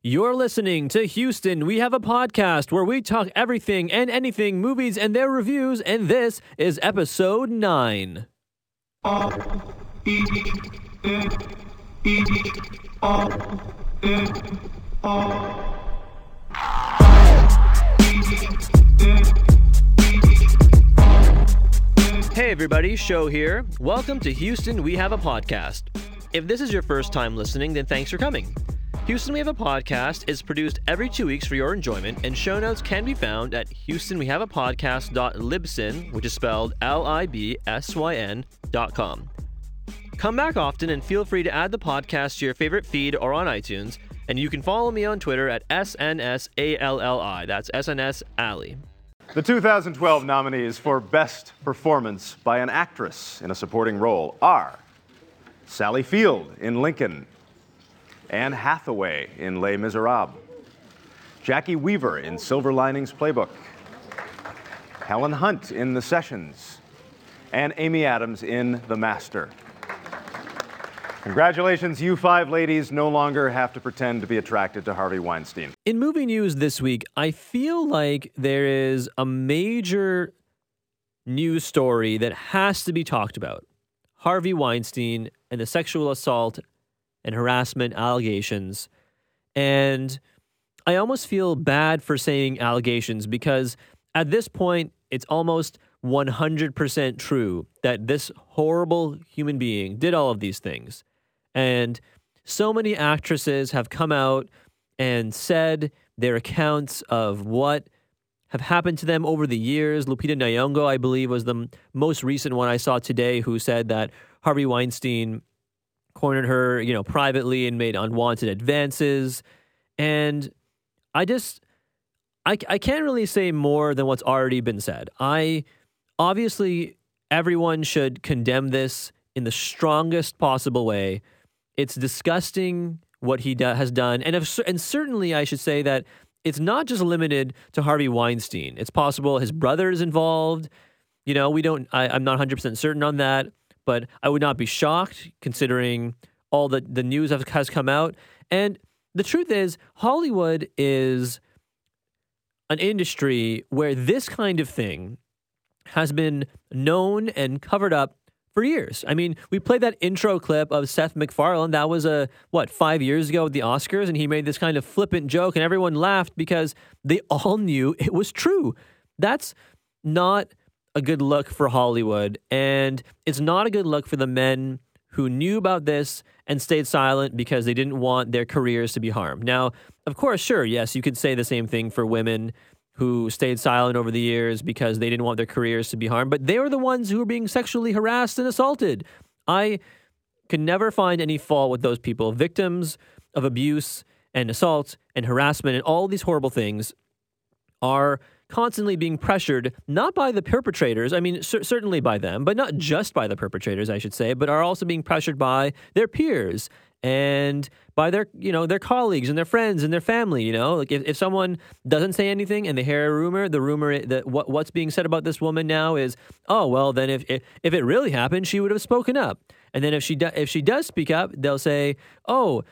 You're listening to Houston. We have a podcast where we talk everything and anything, movies and their reviews, and this is episode 9. Hey everybody, show here. Welcome to Houston. We have a podcast. If this is your first time listening, then thanks for coming. Houston We Have a Podcast is produced every two weeks for your enjoyment, and show notes can be found at houstonwehaveapodcast.libsyn, which is spelled L-I-B-S-Y-N dot com. Come back often and feel free to add the podcast to your favorite feed or on iTunes, and you can follow me on Twitter at SNSALLI. That's SNS Alley. The 2012 nominees for Best Performance by an Actress in a Supporting Role are Sally Field in Lincoln, Anne Hathaway in Les Miserables, Jacki Weaver in Silver Linings Playbook, Helen Hunt in The Sessions, and Amy Adams in The Master. Congratulations, you five ladies no longer have to pretend to be attracted to Harvey Weinstein. In movie news this week, I feel like there is a major news story that has to be talked about Harvey Weinstein and the sexual assault and harassment allegations. And I almost feel bad for saying allegations because at this point, it's almost 100% true that this horrible human being did all of these things. And so many actresses have come out and said their accounts of what have happened to them over the years. Lupita Nyong'o, I believe, was the most recent one I saw today who said that Harvey Weinstein cornered her, you know, privately and made unwanted advances. And I just, I, I can't really say more than what's already been said. I, obviously, everyone should condemn this in the strongest possible way. It's disgusting what he do, has done, and if, and certainly I should say that it's not just limited to Harvey Weinstein. It's possible his brother is involved. You know, we don't. I, I'm not 100 percent certain on that, but I would not be shocked considering all the the news has come out. And the truth is, Hollywood is an industry where this kind of thing has been known and covered up for years. I mean, we played that intro clip of Seth MacFarlane. That was a what five years ago at the Oscars, and he made this kind of flippant joke, and everyone laughed because they all knew it was true. That's not a good look for Hollywood, and it's not a good look for the men who knew about this and stayed silent because they didn't want their careers to be harmed. Now, of course, sure, yes, you could say the same thing for women who stayed silent over the years because they didn't want their careers to be harmed, but they were the ones who were being sexually harassed and assaulted. I can never find any fault with those people, victims of abuse and assault and harassment and all these horrible things are constantly being pressured not by the perpetrators i mean cer- certainly by them but not just by the perpetrators i should say but are also being pressured by their peers and by their you know their colleagues and their friends and their family you know? Like if, if someone doesn't say anything and they hear a rumor the rumor that what, what's being said about this woman now is oh well then if if, if it really happened she would have spoken up. And then if she do, if she does speak up they'll say oh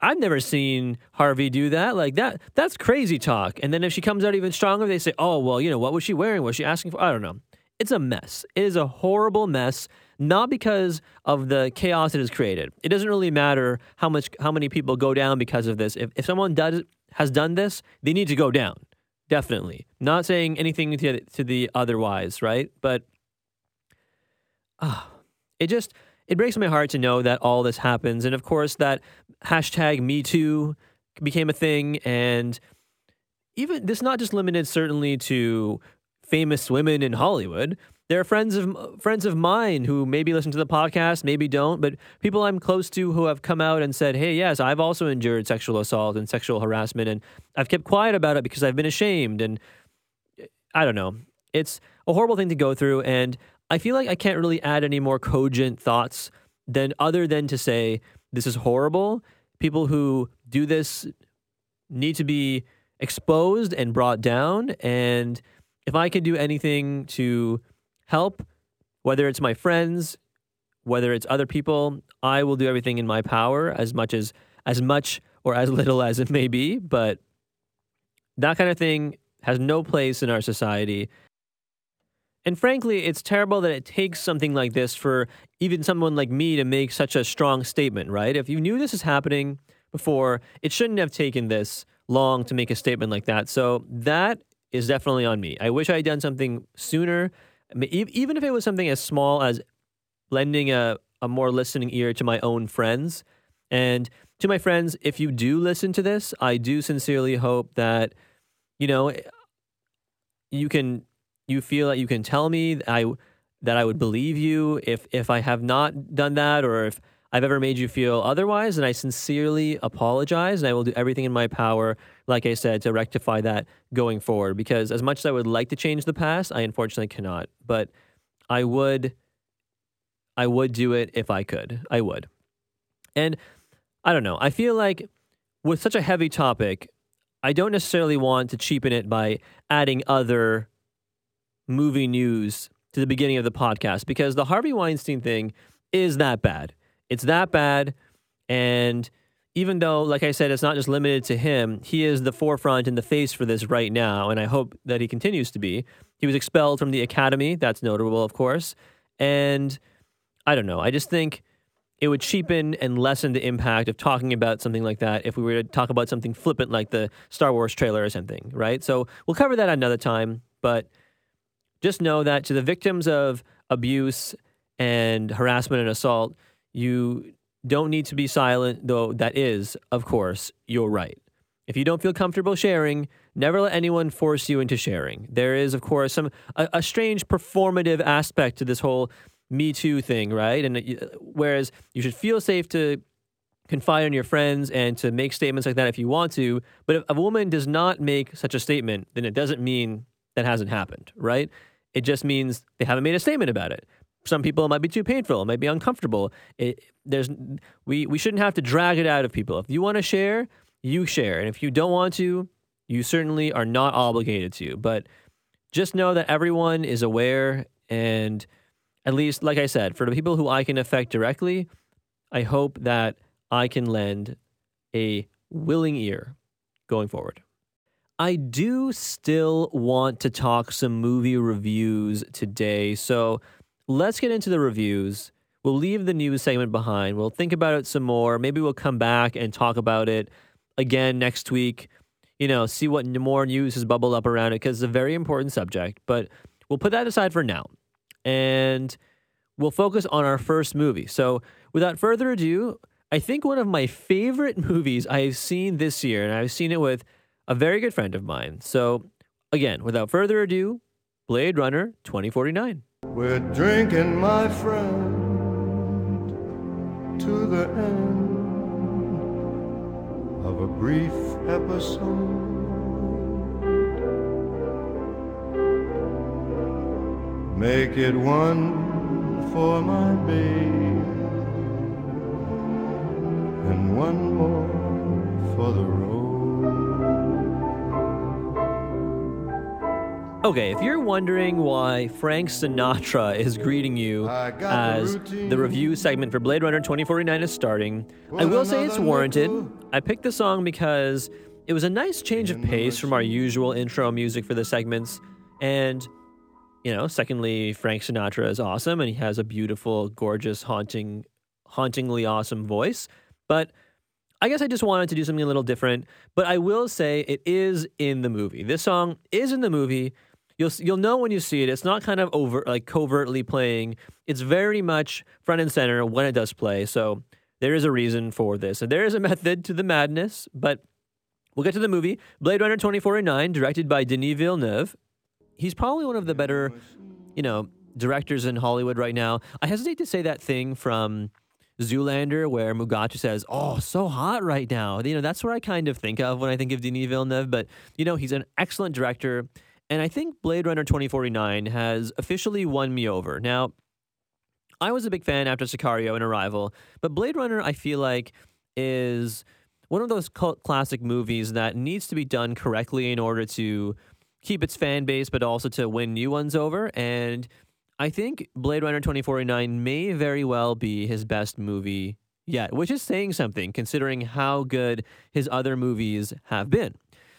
I've never seen Harvey do that. Like that, that's crazy talk. And then if she comes out even stronger, they say, oh, well, you know, what was she wearing? Was she asking for? I don't know. It's a mess. It is a horrible mess, not because of the chaos it has created. It doesn't really matter how much, how many people go down because of this. If, if someone does, has done this, they need to go down. Definitely. Not saying anything to, to the otherwise, right? But ah, it just, it breaks my heart to know that all this happens. And of course, that hashtag Me Too became a thing. And even this not just limited certainly to famous women in Hollywood. There are friends of friends of mine who maybe listen to the podcast, maybe don't, but people I'm close to who have come out and said, "Hey, yes, I've also endured sexual assault and sexual harassment, and I've kept quiet about it because I've been ashamed." And I don't know. It's a horrible thing to go through, and I feel like I can't really add any more cogent thoughts than other than to say this is horrible. People who do this need to be exposed and brought down. And if I can do anything to help, whether it's my friends, whether it's other people, I will do everything in my power as much as as much or as little as it may be, but that kind of thing has no place in our society. And frankly, it's terrible that it takes something like this for even someone like me to make such a strong statement, right? If you knew this is happening before, it shouldn't have taken this long to make a statement like that. So that is definitely on me. I wish I had done something sooner, even if it was something as small as lending a, a more listening ear to my own friends. And to my friends, if you do listen to this, I do sincerely hope that, you know, you can you feel that you can tell me that I that I would believe you if if I have not done that or if I've ever made you feel otherwise, and I sincerely apologize, and I will do everything in my power, like I said, to rectify that going forward. Because as much as I would like to change the past, I unfortunately cannot. But I would, I would do it if I could. I would. And I don't know. I feel like with such a heavy topic, I don't necessarily want to cheapen it by adding other movie news to the beginning of the podcast because the Harvey Weinstein thing is that bad. It's that bad. And even though, like I said, it's not just limited to him, he is the forefront and the face for this right now. And I hope that he continues to be. He was expelled from the academy. That's notable, of course. And I don't know. I just think it would cheapen and lessen the impact of talking about something like that if we were to talk about something flippant like the Star Wars trailer or something, right? So we'll cover that another time. But just know that to the victims of abuse and harassment and assault, you don't need to be silent, though that is, of course, your right. If you don't feel comfortable sharing, never let anyone force you into sharing. There is, of course, some a, a strange performative aspect to this whole Me Too thing, right? And uh, whereas you should feel safe to confide in your friends and to make statements like that if you want to, but if a woman does not make such a statement, then it doesn't mean that hasn't happened, right? It just means they haven't made a statement about it. Some people it might be too painful, it might be uncomfortable. It, there's we we shouldn't have to drag it out of people. If you want to share, you share, and if you don't want to, you certainly are not obligated to. But just know that everyone is aware, and at least, like I said, for the people who I can affect directly, I hope that I can lend a willing ear going forward. I do still want to talk some movie reviews today. So let's get into the reviews. We'll leave the news segment behind. We'll think about it some more. Maybe we'll come back and talk about it again next week. You know, see what more news has bubbled up around it because it's a very important subject. But we'll put that aside for now. And we'll focus on our first movie. So without further ado, I think one of my favorite movies I've seen this year, and I've seen it with a very good friend of mine. So, again, without further ado, Blade Runner 2049. We're drinking, my friend, to the end of a brief episode. Make it one for my babe and one more for the road. Okay, if you're wondering why Frank Sinatra is greeting you as the review segment for Blade Runner 2049 is starting, I will say it's warranted. I picked the song because it was a nice change of pace from our usual intro music for the segments. And, you know, secondly, Frank Sinatra is awesome and he has a beautiful, gorgeous, haunting, hauntingly awesome voice. But I guess I just wanted to do something a little different. But I will say it is in the movie. This song is in the movie you'll you'll know when you see it. It's not kind of over like covertly playing. It's very much front and center when it does play. So there is a reason for this, and there is a method to the madness. But we'll get to the movie Blade Runner 2049, directed by Denis Villeneuve. He's probably one of the better, you know, directors in Hollywood right now. I hesitate to say that thing from. Zoolander, where Mugatu says, "Oh, so hot right now." You know, that's what I kind of think of when I think of Denis Villeneuve. But you know, he's an excellent director. And I think Blade Runner 2049 has officially won me over. Now, I was a big fan after Sicario and Arrival, but Blade Runner, I feel like, is one of those cult classic movies that needs to be done correctly in order to keep its fan base, but also to win new ones over. And I think Blade Runner 2049 may very well be his best movie yet, which is saying something considering how good his other movies have been.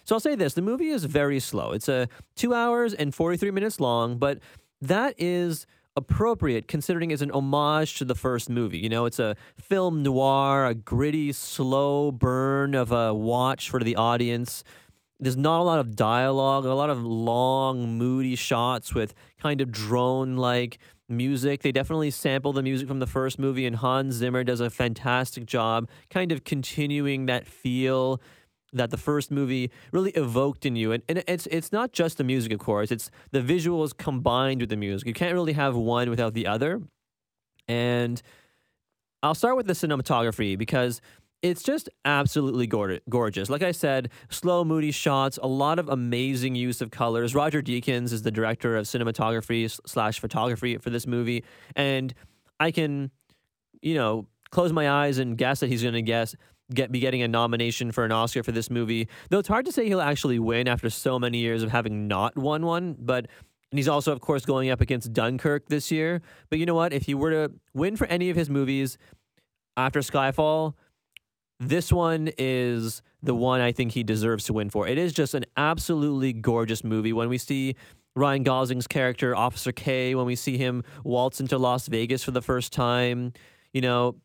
So I'll say this the movie is very slow. It's a two hours and 43 minutes long, but that is appropriate considering it's an homage to the first movie. You know, it's a film noir, a gritty, slow burn of a watch for the audience. There's not a lot of dialogue, a lot of long, moody shots with kind of drone like music. They definitely sample the music from the first movie, and Hans Zimmer does a fantastic job kind of continuing that feel that the first movie really evoked in you. And, and it's it's not just the music, of course. It's the visuals combined with the music. You can't really have one without the other. And I'll start with the cinematography because it's just absolutely gorgeous. Like I said, slow, moody shots, a lot of amazing use of colors. Roger Deakins is the director of cinematography slash photography for this movie, and I can, you know, close my eyes and guess that he's going to guess get be getting a nomination for an Oscar for this movie. Though it's hard to say he'll actually win after so many years of having not won one, but and he's also of course going up against Dunkirk this year. But you know what? If he were to win for any of his movies after Skyfall, this one is the one I think he deserves to win for. It is just an absolutely gorgeous movie. When we see Ryan Gosling's character, Officer K, when we see him waltz into Las Vegas for the first time, you know,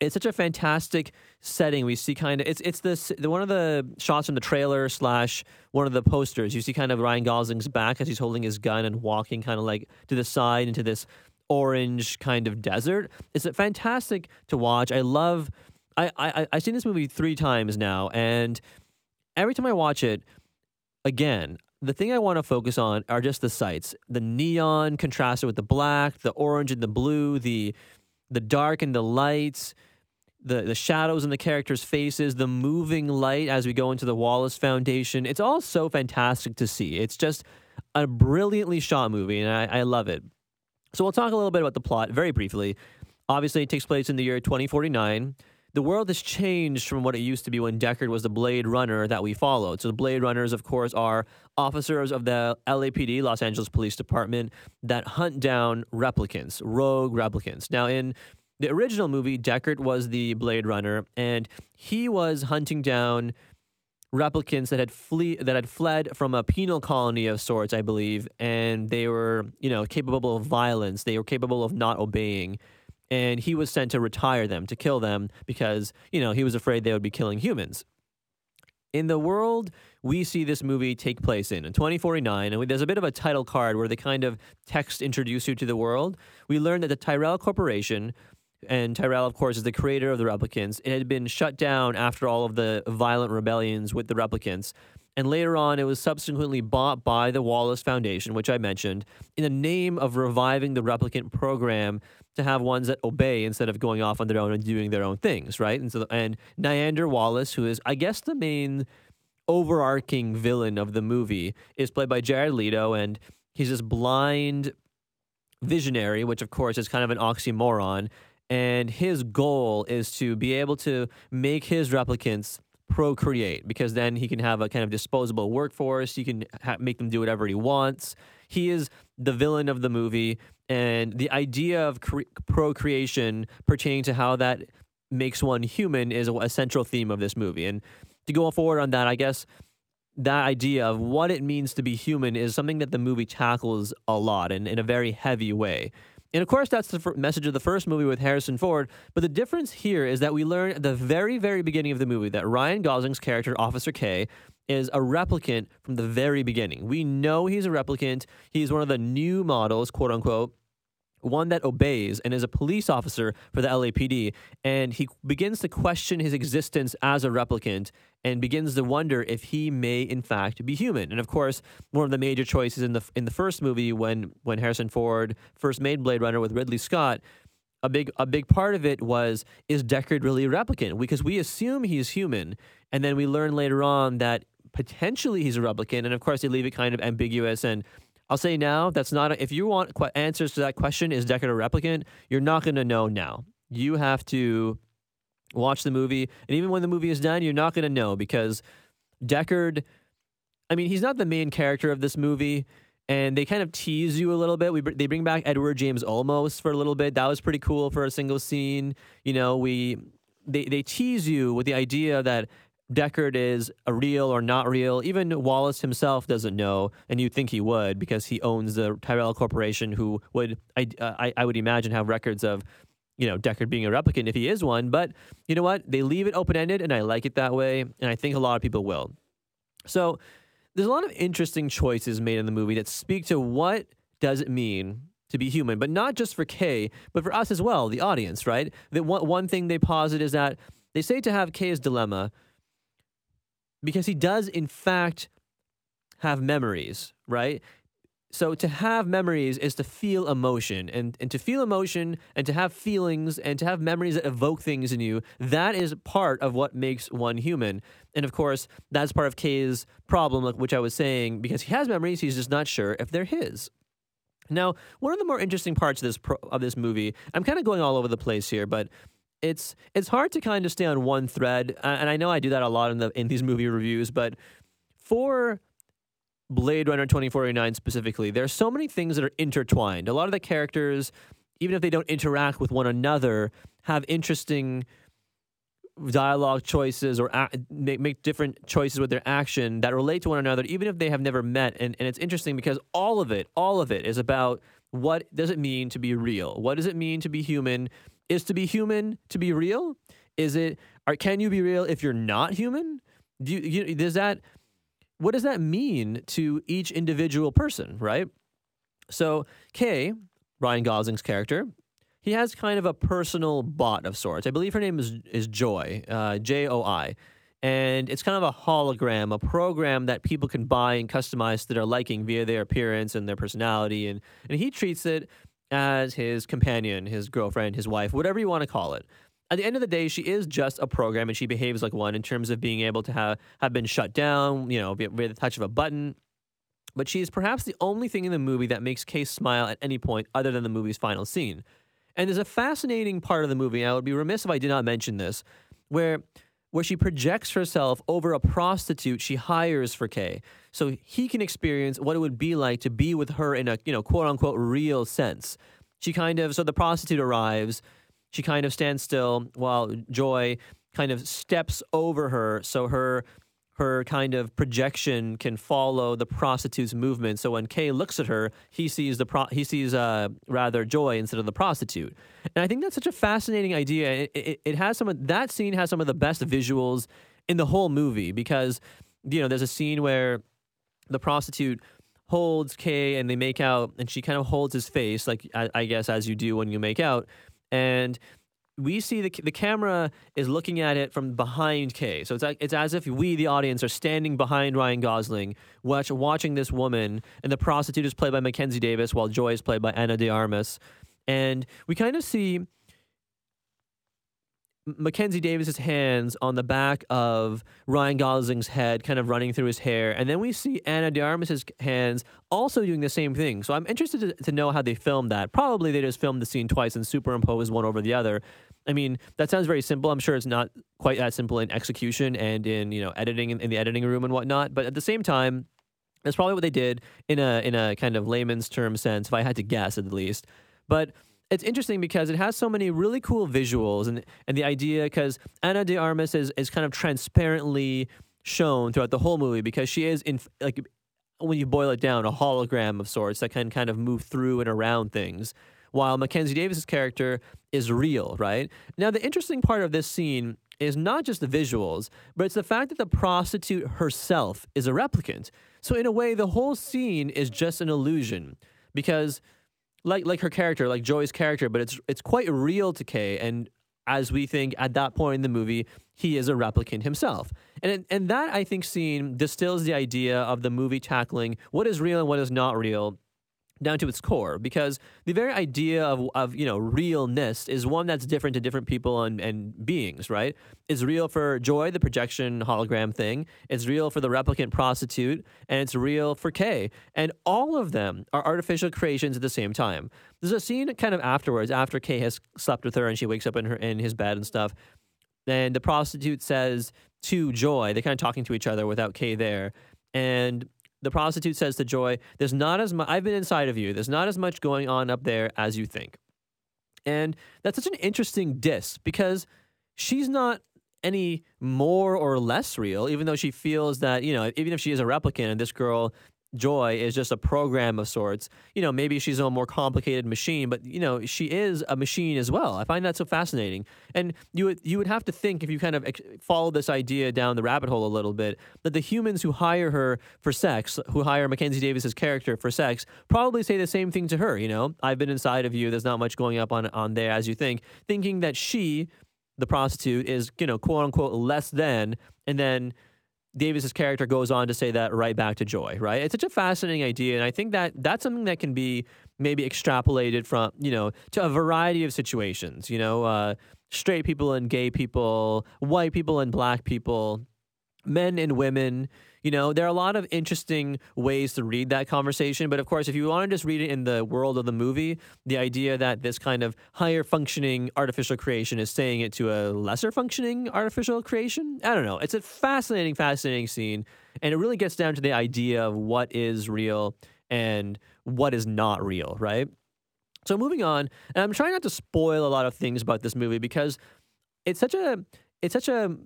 it's such a fantastic setting. We see kind of it's it's this the, one of the shots from the trailer slash one of the posters. You see kind of Ryan Gosling's back as he's holding his gun and walking kind of like to the side into this orange kind of desert. It's fantastic to watch. I love. I I I've seen this movie three times now, and every time I watch it, again, the thing I want to focus on are just the sights. The neon contrasted with the black, the orange and the blue, the the dark and the lights, the the shadows in the characters' faces, the moving light as we go into the Wallace Foundation. It's all so fantastic to see. It's just a brilliantly shot movie, and I, I love it. So we'll talk a little bit about the plot very briefly. Obviously, it takes place in the year 2049. The world has changed from what it used to be when Deckard was the Blade Runner that we followed. So the Blade Runners, of course, are officers of the LAPD, Los Angeles Police Department, that hunt down replicants, rogue replicants. Now, in the original movie, Deckard was the Blade Runner, and he was hunting down replicants that had flee that had fled from a penal colony of sorts, I believe, and they were, you know, capable of violence. They were capable of not obeying and he was sent to retire them, to kill them, because, you know, he was afraid they would be killing humans. In the world we see this movie take place in, in 2049, and there's a bit of a title card where they kind of text introduce you to the world. We learn that the Tyrell Corporation, and Tyrell, of course, is the creator of the replicants, it had been shut down after all of the violent rebellions with the replicants. And later on, it was subsequently bought by the Wallace Foundation, which I mentioned, in the name of reviving the replicant program to have ones that obey instead of going off on their own and doing their own things, right? And so, and Niander Wallace, who is, I guess, the main overarching villain of the movie, is played by Jared Leto, and he's this blind visionary, which of course is kind of an oxymoron. And his goal is to be able to make his replicants procreate because then he can have a kind of disposable workforce. He can ha- make them do whatever he wants. He is the villain of the movie, and the idea of cre- procreation pertaining to how that makes one human is a, a central theme of this movie. And to go forward on that, I guess that idea of what it means to be human is something that the movie tackles a lot and in a very heavy way. And of course, that's the f- message of the first movie with Harrison Ford. But the difference here is that we learn at the very, very beginning of the movie that Ryan Gosling's character, Officer K, is a replicant from the very beginning. We know he's a replicant. He's one of the new models, quote unquote, one that obeys and is a police officer for the LAPD. And he begins to question his existence as a replicant and begins to wonder if he may in fact be human. And of course, one of the major choices in the in the first movie when when Harrison Ford first made Blade Runner with Ridley Scott, a big a big part of it was is Deckard really a replicant? Because we assume he's human, and then we learn later on that potentially he's a replicant, and of course they leave it kind of ambiguous and I'll say now that's not a, if you want qu- answers to that question is Deckard a replicant, you're not going to know now. You have to watch the movie, and even when the movie is done, you're not going to know because Deckard. I mean, he's not the main character of this movie, and they kind of tease you a little bit. We they bring back Edward James Olmos for a little bit. That was pretty cool for a single scene. You know, we they they tease you with the idea that Deckard is a real or not real. Even Wallace himself doesn't know, and you'd think he would because he owns the Tyrell Corporation, who would I, uh, I I would imagine have records of you know Deckard being a replicant if he is one. But you know what? They leave it open ended, and I like it that way, and I think a lot of people will. So there's a lot of interesting choices made in the movie that speak to what does it mean to be human, but not just for Kay, but for us as well, the audience, right? That one, one thing they posit is that they say to have Kay's dilemma because he does, in fact, have memories, right? So to have memories is to feel emotion and, and to feel emotion and to have feelings and to have memories that evoke things in you, that is part of what makes one human. And of course, that's part of Kay's problem, which I was saying, because he has memories, he's just not sure if they're his. Now, one of the more interesting parts of this pro- of this movie, I'm kind of going all over the place here, but it's it's hard to kind of stay on one thread, and I know I do that a lot in the in these movie reviews, but for Blade Runner 2049 specifically, there are so many things that are intertwined. A lot of the characters, even if they don't interact with one another, have interesting dialogue choices or make, make different choices with their action that relate to one another, even if they have never met. And, and it's interesting because all of it, all of it is about what does it mean to be real? What does it mean to be human? Is to be human to be real? Is it, or can you be real if you're not human? Do you, you, does that, what does that mean to each individual person, right? So, Kay, Ryan Gosling's character, he has kind of a personal bot of sorts. I believe her name is is Joi, uh, J O I, and it's kind of a hologram, a program that people can buy and customize to their liking via their appearance and their personality, and and he treats it as his companion, his girlfriend, his wife, whatever you want to call it. At the end of the day, she is just a program, and she behaves like one in terms of being able to have have been shut down, you know, with the touch of a button. But she is perhaps the only thing in the movie that makes Case smile at any point other than the movie's final scene. And there's a fascinating part of the movie, I would be remiss if I did not mention this, where where she projects herself over a prostitute she hires for Kay. So he can experience what it would be like to be with her in a, you know, quote unquote real sense. She kind of so the prostitute arrives, she kind of stands still while Joi kind of steps over her so her her kind of projection can follow the prostitute's movement. So when Kay looks at her, he sees the pro- he sees uh, rather Joi instead of the prostitute. And I think that's such a fascinating idea. It, it, it has some of that scene has some of the best visuals in the whole movie because you know there's a scene where the prostitute holds Kay and they make out, and she kind of holds his face like I, I guess as you do when you make out, and we see the the camera is looking at it from behind Kay. So it's like, it's as if we, the audience, are standing behind Ryan Gosling, watch, watching this woman, and the prostitute is played by Mackenzie Davis, while Joi is played by Ana de Armas, and we kind of see Mackenzie Davis's hands on the back of Ryan Gosling's head, kind of running through his hair, and then we see Ana de Armas's hands also doing the same thing. So I'm interested to, to know how they filmed that. Probably they just filmed the scene twice and superimposed one over the other. I mean, that sounds very simple. I'm sure it's not quite that simple in execution and in you know editing in, in the editing room and whatnot. But at the same time, that's probably what they did in a in a kind of layman's term sense, if I had to guess at the least. But it's interesting because it has so many really cool visuals and and the idea because Ana de Armas is is kind of transparently shown throughout the whole movie because she is in like when you boil it down a hologram of sorts that can kind of move through and around things while Mackenzie Davis's character is real, right? Now the interesting part of this scene is not just the visuals, but it's the fact that the prostitute herself is a replicant. So in a way the whole scene is just an illusion because like like her character, like Joi's character, but it's it's quite real to Kay. And as we think at that point in the movie, he is a replicant himself. And and that I think scene distills the idea of the movie tackling what is real and what is not real down to its core because the very idea of, of you know realness is one that's different to different people and, and beings right? It's real for Joi the projection hologram thing. It's real for the replicant prostitute and it's real for k and all of them are artificial creations at the same time. There's a scene kind of afterwards after k has slept with her and she wakes up in her in his bed and stuff and the prostitute says to Joi they're kind of talking to each other without k there and the prostitute says to Joi, "There's not as much. I've been inside of you. There's not as much going on up there as you think." And that's such an interesting diss because she's not any more or less real, even though she feels that, you know, even if she is a replicant and this girl, Joi, is just a program of sorts, you know, maybe she's a more complicated machine, but, you know, she is a machine as well. I find that so fascinating. And you would, you would have to think, if you kind of follow this idea down the rabbit hole a little bit, that the humans who hire her for sex, who hire Mackenzie Davis's character for sex, probably say the same thing to her, you know, I've been inside of you, there's not much going up on, on there as you think, thinking that she the prostitute is, you know, quote unquote less than, and then Davis's character goes on to say that right back to Joi, right? It's such a fascinating idea, and I think that that's something that can be maybe extrapolated from, you know, to a variety of situations. You know, uh, straight people and gay people, white people and black people, men and women. You know, there are a lot of interesting ways to read that conversation. But of course, if you want to just read it in the world of the movie, the idea that this kind of higher functioning artificial creation is saying it to a lesser functioning artificial creation, I don't know. It's a fascinating, fascinating scene. And it really gets down to the idea of what is real and what is not real, right? So moving on, and I'm trying not to spoil a lot of things about this movie because it's such a it's such a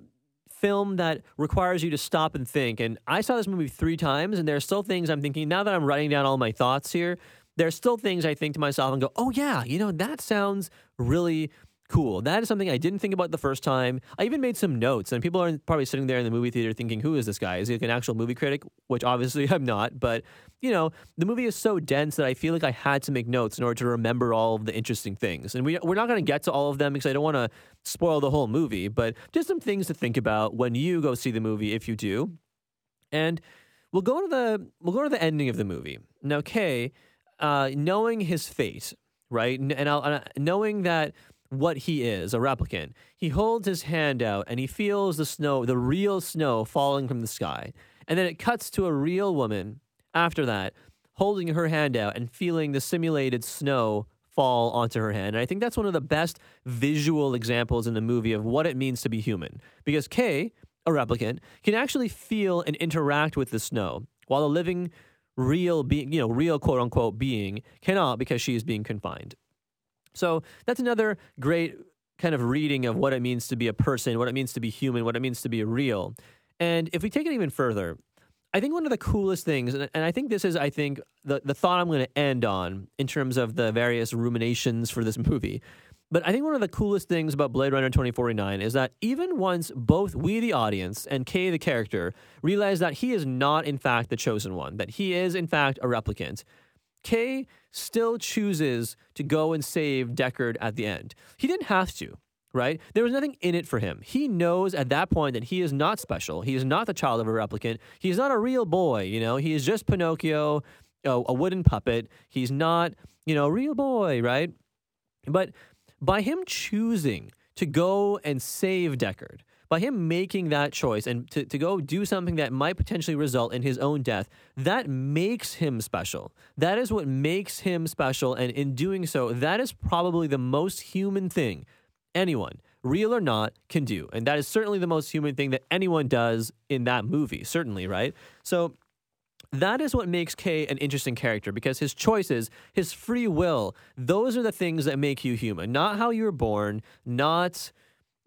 film that requires you to stop and think. And I saw this movie three times, and there are still things I'm thinking now that I'm writing down all my thoughts here. There are still things I think to myself and go, oh, yeah, you know, that sounds really cool. That is something I didn't think about the first time. I even made some notes, and people are probably sitting there in the movie theater thinking, who is this guy? Is he like an actual movie critic? Which obviously I'm not. But, you know, the movie is so dense that I feel like I had to make notes in order to remember all of the interesting things. And we, we're not going to get to all of them because I don't want to spoil the whole movie, but just some things to think about when you go see the movie if you do. And we'll go to the we'll go to the ending of the movie. Now, Kay, uh, knowing his fate, right, and I'll, uh, knowing that what he is, a replicant. He holds his hand out and he feels the snow, the real snow falling from the sky. And then it cuts to a real woman after that, holding her hand out and feeling the simulated snow fall onto her hand. And I think that's one of the best visual examples in the movie of what it means to be human. Because Kay, a replicant, can actually feel and interact with the snow, while a living, real being, you know, real quote unquote being cannot because she is being confined. So that's another great kind of reading of what it means to be a person, what it means to be human, what it means to be real. And if we take it even further, I think one of the coolest things, and, I think this is, I think, the, the thought I'm going to end on in terms of the various ruminations for this movie. But I think one of the coolest things about Blade Runner 2049 is that even once both we, the audience, and Kay, the character, realize that he is not, in fact, the chosen one, that he is, in fact, a replicant, Kay still chooses to go and save Deckard at the end. He didn't have to, right? There was nothing in it for him. He knows at that point that he is not special. He is not the child of a replicant. He's not a real boy, you know? He is just Pinocchio, a, a wooden puppet. He's not, you know, a real boy, right? But by him choosing to go and save Deckard, by him making that choice and to, to go do something that might potentially result in his own death, that makes him special. That is what makes him special. And in doing so, that is probably the most human thing anyone, real or not, can do. And that is certainly the most human thing that anyone does in that movie, certainly, right? So that is what makes Kay an interesting character because his choices, his free will, those are the things that make you human. Not how you were born, not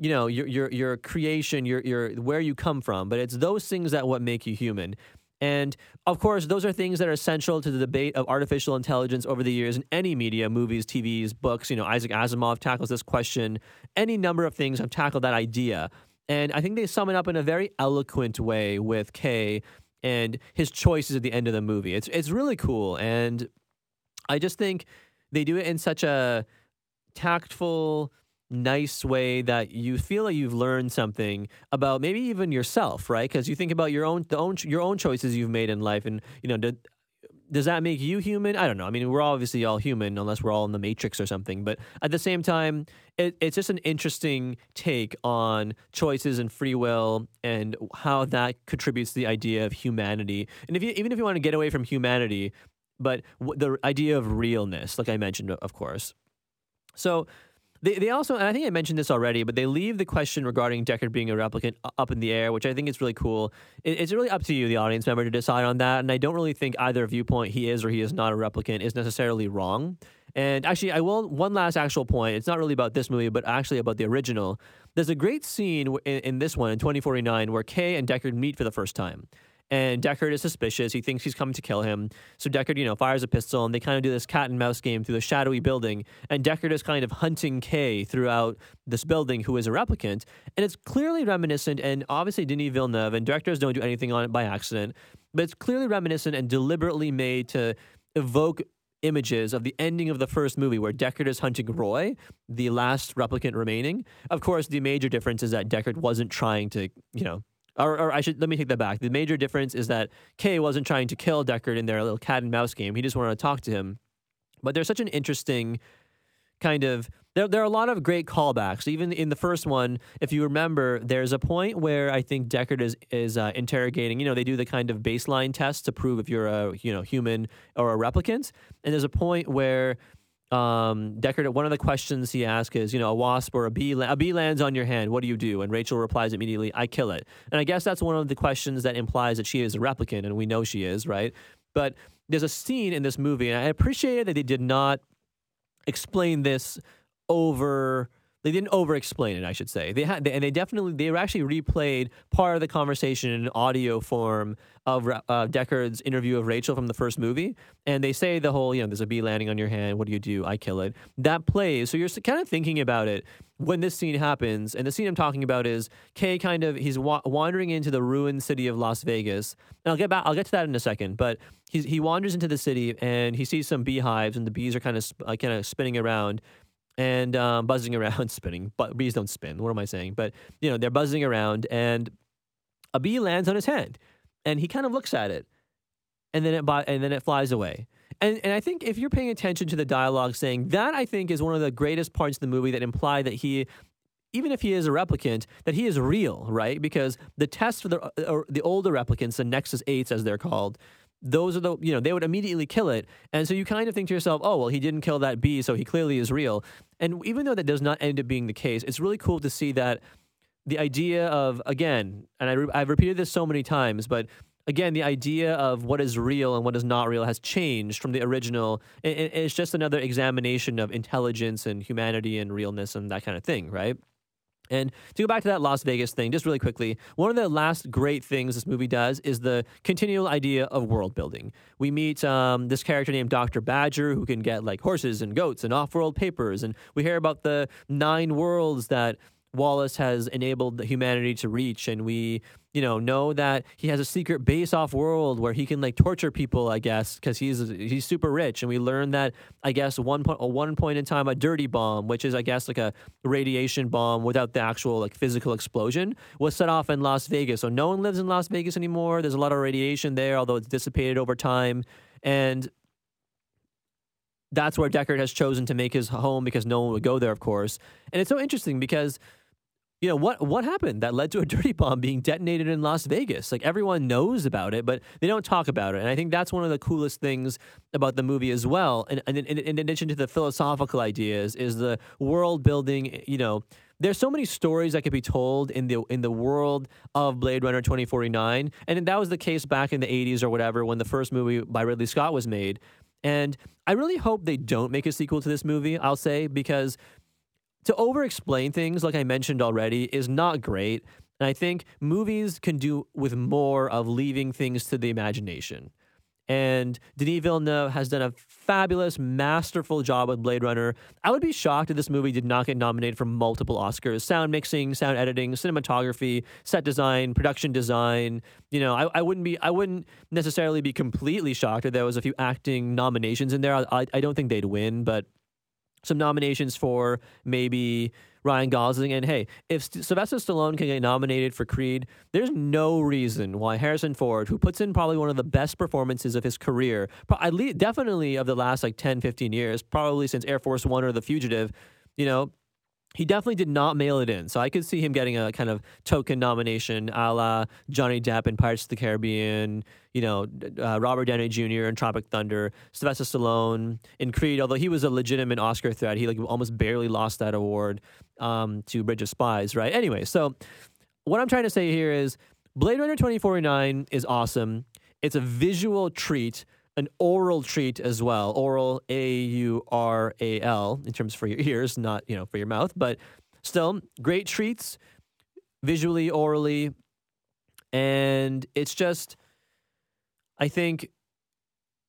you know your your your creation, your your where you come from, but it's those things that what make you human. And of course, those are things that are essential to the debate of artificial intelligence over the years in any media, movies, TVs, books. You know, Isaac Asimov tackles this question. Any number of things have tackled that idea. And I think they sum it up in a very eloquent way with Kay and his choices at the end of the movie. It's it's really cool. And I just think they do it in such a tactful, nice way that you feel like you've learned something about maybe even yourself, right? Because you think about your own the own your own choices you've made in life, and you know, did, does that make you human? I don't know. I mean, we're obviously all human unless we're all in the matrix or something. But at the same time, it, it's just an interesting take on choices and free will and how that contributes to the idea of humanity. And if you, even if you want to get away from humanity, but the idea of realness, like I mentioned, of course. So They, they also, and I think I mentioned this already, but they leave the question regarding Deckard being a replicant up in the air, which I think is really cool. It, it's really up to you, the audience member, to decide on that. And I don't really think either viewpoint, he is or he is not a replicant, is necessarily wrong. And actually, I will, one last actual point. It's not really about this movie, but actually about the original. There's a great scene in, in this one, in 2049, where Kay and Deckard meet for the first time. And Deckard is suspicious. He thinks he's coming to kill him. So Deckard, you know, fires a pistol and they kind of do this cat and mouse game through the shadowy building. And Deckard is kind of hunting Kay throughout this building, who is a replicant. And it's clearly reminiscent. And obviously, Denis Villeneuve and directors don't do anything on it by accident, but it's clearly reminiscent and deliberately made to evoke images of the ending of the first movie where Deckard is hunting Roy, the last replicant remaining. Of course, the major difference is that Deckard wasn't trying to, you know, or, or I should let me take that back. The major difference is that Kay wasn't trying to kill Deckard in their little cat and mouse game. He just wanted to talk to him. But there's such an interesting kind of there, there are a lot of great callbacks. Even in the first one, if you remember, there's a point where I think Deckard is is uh, interrogating. You know, they do the kind of baseline test to prove if you're a you know human or a replicant. And there's a point where um, Deckard, one of the questions he asks is, you know, a wasp or a bee, la- a bee lands on your hand. What do you do? And Rachael replies immediately, I kill it. And I guess that's one of the questions that implies that she is a replicant, and we know she is, right? But there's a scene in this movie, and I appreciated that they did not explain this over they didn't over explain it i should say. They had and they definitely they actually replayed part of the conversation in audio form of uh, deckard's interview of Rachael from the first movie. And they say the whole you know there's a bee landing on your hand what do you do? I kill it. That plays so you're kind of thinking about it when this scene happens and the scene i'm talking about is kay kind of he's wa- wandering into the ruined city of las vegas. And i'll get back i'll get to that in a second but he's, he wanders into the city and he sees some beehives and the bees are kind of uh, kind of spinning around and um, buzzing around, spinning. But bees don't spin. What am I saying? But you know, they're buzzing around, and a bee lands on his hand, and he kind of looks at it, and then it and then it flies away. And and I think if you're paying attention to the dialogue, saying that, I think is one of the greatest parts of the movie that imply that he. Even if he is a replicant, that he is real, right? Because the test for the the older replicants, the Nexus Eights as they're called, those are the you know they would immediately kill it. And so you kind of think to yourself oh well he didn't kill that bee so he clearly is real. And even though that does not end up being the case it's really cool to see that the idea of again and I re- i've repeated this so many times but again the idea of what is real and what is not real has changed from the original. It, it- it's just another examination of intelligence and humanity and realness and that kind of thing right and to go back to that Las Vegas thing, just really quickly, one of the last great things this movie does is the continual idea of world building. We meet um, this character named Dr. Badger who can get like horses and goats and off world papers. And we hear about the nine worlds that Wallace has enabled humanity to reach, and we, you know, know that he has a secret base off world where he can like torture people, I guess, because he's he's super rich. And we learn that I guess one point one point in time a dirty bomb, which is I guess like a radiation bomb without the actual like physical explosion, was set off in Las Vegas. So no one lives in Las Vegas anymore. There's a lot of radiation there, although it's dissipated over time, and that's where Deckard has chosen to make his home because no one would go there, of course. And it's so interesting because you know what what happened that led to a dirty bomb being detonated in Las Vegas. Like everyone knows about it, but they don't talk about it. And I think that's one of the coolest things about the movie as well. And, and in, in addition to the philosophical ideas, is the world building. You know, there's so many stories that could be told in the in the world of Blade Runner 2049, and that was the case back in the 80s or whatever when the first movie by Ridley Scott was made. And I really hope they don't make a sequel to this movie. I'll say because to over explain things, like I mentioned already, is not great. And I think movies can do with more of leaving things to the imagination. And Denis Villeneuve has done a fabulous, masterful job with Blade Runner. I would be shocked if this movie did not get nominated for multiple Oscars sound mixing, sound editing, cinematography, set design, production design. You know, I, I wouldn't be, I wouldn't necessarily be completely shocked if there was a few acting nominations in there. I, I don't think they'd win, but some nominations for maybe Ryan Gosling. And hey, if St- Sylvester Stallone can get nominated for Creed, there's no reason why Harrison Ford, who puts in probably one of the best performances of his career, pro- at least, definitely of the last like 10, 15 years, probably since Air Force One or The Fugitive, you know, he definitely did not mail it in. So I could see him getting a kind of token nomination a la Johnny Depp in Pirates of the Caribbean, you know, uh, Robert Downey Jr. in Tropic Thunder, Sylvester Stallone in Creed, although he was a legitimate Oscar threat. He like almost barely lost that award um, to Bridge of Spies, right? Anyway, so what I'm trying to say here is Blade Runner 2049 is awesome. It's a visual treat an oral treat as well. Oral, A U R A L, in terms for your ears, not you know for your mouth, but still great treats, visually, orally, and it's just, I think.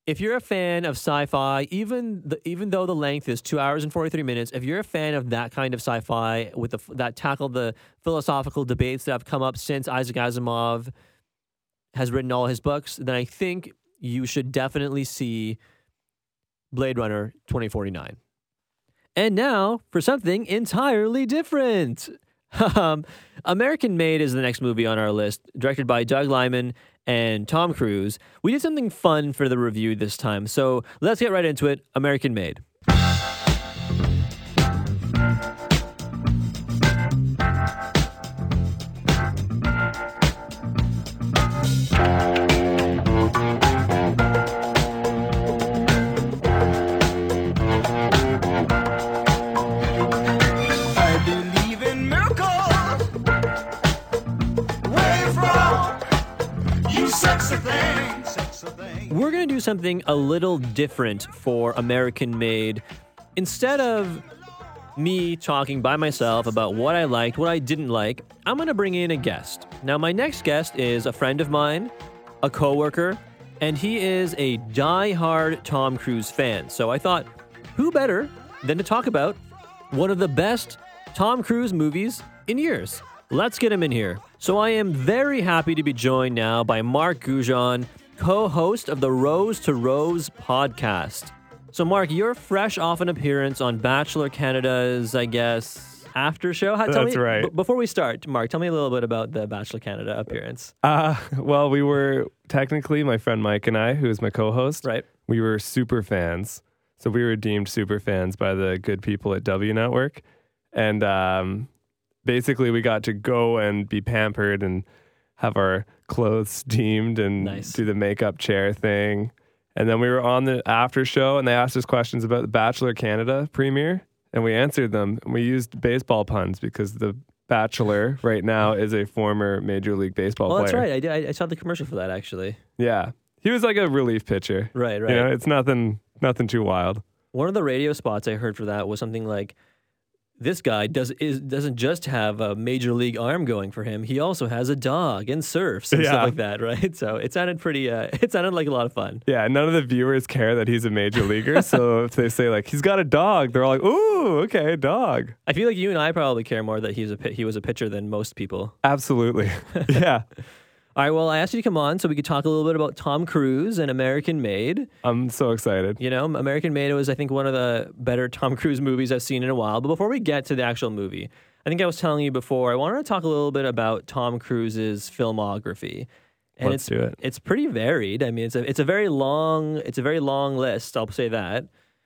If you're a fan of sci-fi, even the, even though the length is two hours and forty three minutes, if you're a fan of that kind of sci-fi with the that tackle the philosophical debates that have come up since Isaac Asimov has written all his books, then I think you should definitely see Blade Runner 2049. And now for something entirely different. Um, American Made is the next movie on our list, directed by Doug Liman and Tom Cruise. We did something fun for the review this time, so let's get right into it. American Made. We're going to do something a little different for American Made. Instead of me talking by myself about what I liked, what I didn't like, I'm going to bring in a guest. Now, my next guest is a friend of mine, a coworker, and he is a die-hard Tom Cruise fan. So I thought, who better than to talk about one of the best Tom Cruise movies in years? Let's get him in here. So I am very happy to be joined now by Mark Goujon, co-host of the Rose to Rose podcast. So, Mark, you're fresh off an appearance on Bachelor Canada's, I guess, after show. How, tell That's me, right. b- before we start, Mark, tell me a little bit about the Bachelor Canada appearance. Uh, well, we were technically my friend Mike and I, who is my co-host. Right. We were super fans, so we were deemed super fans by the good people at W Network, and um, basically we got to go and be pampered and have our clothes steamed and Nice. do the makeup chair thing. And then we were on the after show, and they asked us questions about the Bachelor Canada premiere, and we answered them. And we used baseball puns because the Bachelor right now is a former Major League Baseball Well, player. that's right. I, did, I, I saw the commercial for that, actually. Yeah. He was like a relief pitcher. Right, right. You know, it's nothing nothing too wild. One of the radio spots I heard for that was something like, "This guy does is doesn't just have a major league arm going for him; he also has a dog and surfs and Yeah. stuff like that." Right? So it sounded pretty. Uh, it sounded like a lot of fun. Yeah, none of the viewers care that he's a major leaguer. so if they say like he's got a dog, they're all like, "Ooh, okay, dog." I feel like you and I probably care more that he's a he was a pitcher than most people. Absolutely. yeah. All right. Well, I asked you to come on so we could talk a little bit about Tom Cruise and American Made. I'm so excited. You know, American Made was, I think, one of the better Tom Cruise movies I've seen in a while. But before we get to the actual movie, I think I was telling you before, I wanted to talk a little bit about Tom Cruise's filmography. And Let's it's do it. it's pretty varied. I mean, it's a it's a very long it's a very long list. I'll say that.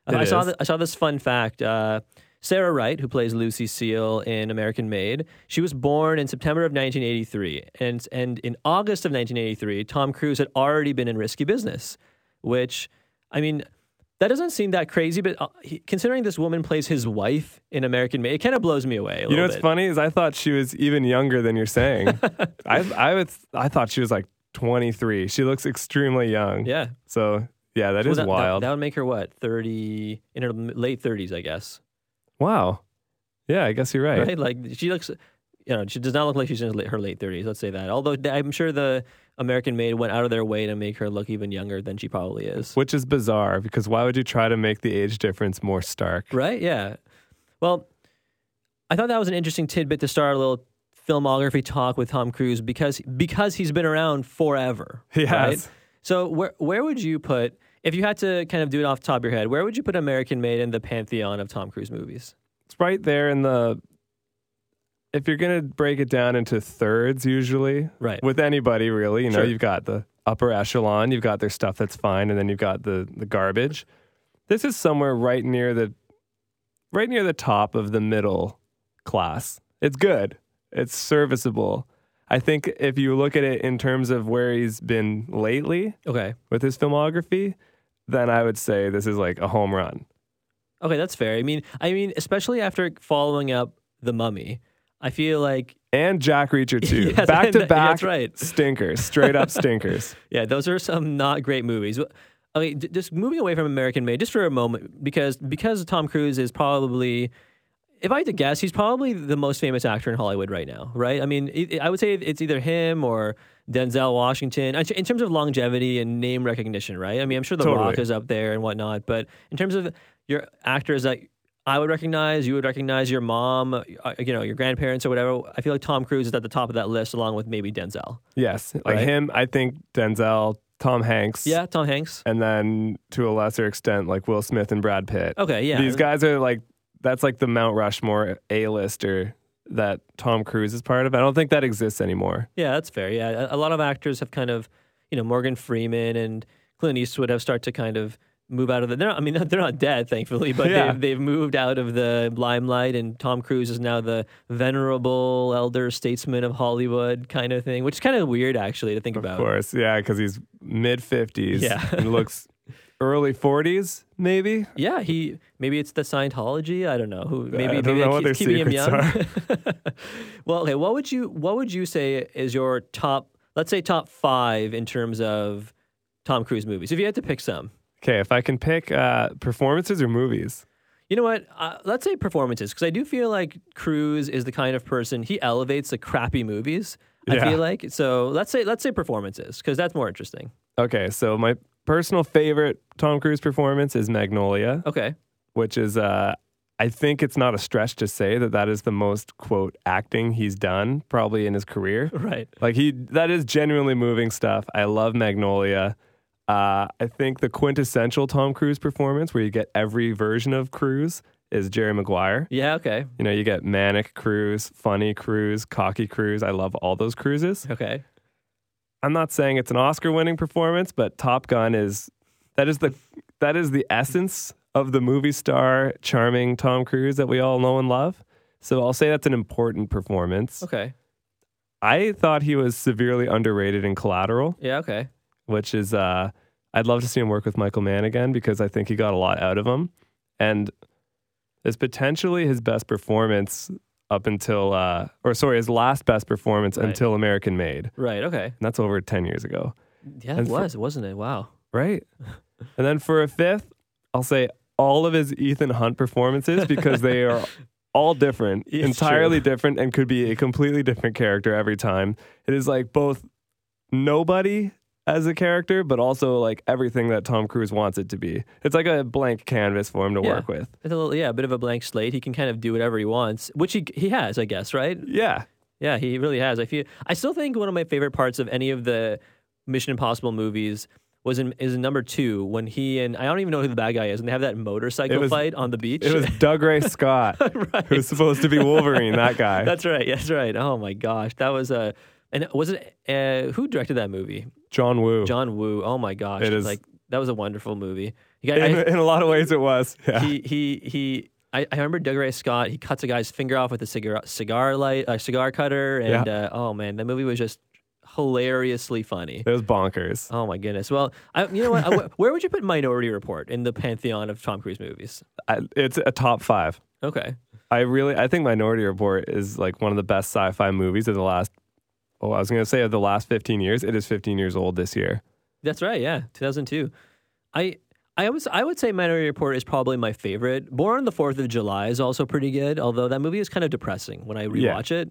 It I saw th- I saw this fun fact. Uh, Sarah Wright, who plays Lucy Seal in American Made, she was born in September of 1983, and and in August of 1983, Tom Cruise had already been in Risky Business, which, I mean, that doesn't seem that crazy, but uh, considering this woman plays his wife in American Made, it kind of blows me away. A You know what's bit. funny is I thought she was even younger than you're saying. I I would I thought she was like 23. She looks extremely young. Yeah, So yeah, that Well, is that, that- wild. That, would make her what 30 in her late 30s, I guess. Wow. Yeah, I guess you're right. right? Like she looks, you know, she does not look like she's in her late- thirties. Let's say that. Although I'm sure the American Made went out of their way to make her look even younger than she probably is. Which is bizarre because why would you try to make the age difference more stark? Right? Yeah. Well, I thought that was an interesting tidbit to start a little filmography talk with Tom Cruise because because he's been around forever. Yes. Right? So where where would you put if you had to kind of do it off the top of your head? Where would you put American Made in the pantheon of Tom Cruise movies? It's right there in the. If you're gonna break it down into thirds, usually Right. with anybody really, you know, Sure. you've got the upper echelon, you've got their stuff that's fine, and then you've got the the garbage. This is somewhere right near the, right near the top of the middle class. It's good. It's serviceable. I think if you look at it in terms of where he's been lately Okay. with his filmography, then I would say this is like a home run. Okay, that's fair. I mean, I mean, especially after following up The Mummy, I feel like And Jack Reacher too. Yes, back to back that's right. stinkers. Straight up stinkers. Yeah, those are some not great movies. Okay, d- just moving away from American Made just for a moment, because because Tom Cruise is probably, if I had to guess, he's probably the most famous actor in Hollywood right now, right? I mean, it, I would say it's either him or Denzel Washington in in terms of longevity and name recognition, right? I mean, I'm sure The Totally. Rock is up there and whatnot, but in terms of your actors that I would recognize, you would recognize your mom, uh, you know, your grandparents or whatever. I feel like Tom Cruise is at the top of that list, along with maybe Denzel. Yes. Like Right. him, I think Denzel, Tom Hanks. Yeah, Tom Hanks. And then to a lesser extent, like Will Smith and Brad Pitt. Okay, yeah. These guys are like, that's like the Mount Rushmore A-lister that Tom Cruise is part of. I don't think that exists anymore. Yeah, that's fair. Yeah, a, a lot of actors have kind of, you know, Morgan Freeman and Clint Eastwood have started to kind of move out of the. They're not, I mean, they're not dead, thankfully, but Yeah. they've, they've moved out of the limelight, and Tom Cruise is now the venerable elder statesman of Hollywood kind of thing, which is kind of weird actually to think Of about. Of course. Yeah, because he's mid 50s. Yeah. and looks early 40s, maybe. Yeah, he maybe it's the Scientology. I don't know who. Maybe I don't maybe know what their keeping him young. well, okay. What would you What would you say is your top? Let's say top five in terms of Tom Cruise movies. If you had to pick some, Okay, if I can pick uh, performances or movies. you know what? Uh, let's say performances because I do feel like Cruise is the kind of person he elevates the crappy movies. I Yeah. feel like so. Let's say let's say performances because that's more interesting. Okay, so my personal favorite Tom Cruise performance is Magnolia, Okay. which is, uh, I think it's not a stretch to say that that is the most, quote, acting he's done probably in his career. Right. Like he, that is genuinely moving stuff. I love Magnolia. Uh, I think the quintessential Tom Cruise performance, where you get every version of Cruise, is Jerry Maguire. Yeah. Okay. You know, you get manic Cruise, funny Cruise, cocky Cruise. I love all those cruises. Okay. I'm not saying it's an Oscar-winning performance, but Top Gun is that is the that is the essence of the movie star, charming Tom Cruise that we all know and love. So I'll say that's an important performance. Okay. I thought he was severely underrated in Collateral. Yeah. Okay. which is uh, I'd love to see him work with Michael Mann again because I think he got a lot out of him, and is potentially his best performance up until, uh, or sorry, his last best performance Right. until American Made, Right. Okay. and that's over ten years ago, Yeah, it And for- was, wasn't it? Wow. right? and then for a fifth, I'll say all of his Ethan Hunt performances because they are. All different, It's entirely different, and could be a completely different character every time. It is like both nobody as a character, but also like everything that Tom Cruise wants it to be. It's like a blank canvas for him to Yeah. work with. It's a little, yeah, a bit of a blank slate. He can kind of do whatever he wants, which he he has, I guess, right? Yeah. Yeah, he really has. I feel. I still think one of my favorite parts of any of the Mission Impossible movies was in is in number two when he and I don't even know who the bad guy is, and they have that motorcycle was- fight on the beach. It was Dougray Scott, right. who's supposed to be Wolverine, that guy. That's right. That's right. Oh my gosh, that was a. And was it uh, who directed that movie? John Woo. John Woo. Oh my gosh, It is- like that was a wonderful movie. Got, in, I- in a lot of ways, it was. Yeah. he he he. I, I remember Dougray Scott. He cuts a guy's finger off with a cigar cigar light, uh, cigar cutter, and uh, oh man, that movie was just hilariously funny. it was bonkers. Oh my goodness. Well, I, you know what? I- where would you put Minority Report in the pantheon of Tom Cruise movies? It's a top five. Okay. I really, I think Minority Report is like one of the best sci-fi movies of the last. Oh, I was going to say of the last 15 years. It is 15 years old this year. That's right. Yeah, 2002. I I was I would say Minority Report is probably my favorite. Born on the Fourth of July is also pretty good, although that movie is kind of depressing when I Yeah. rewatch it.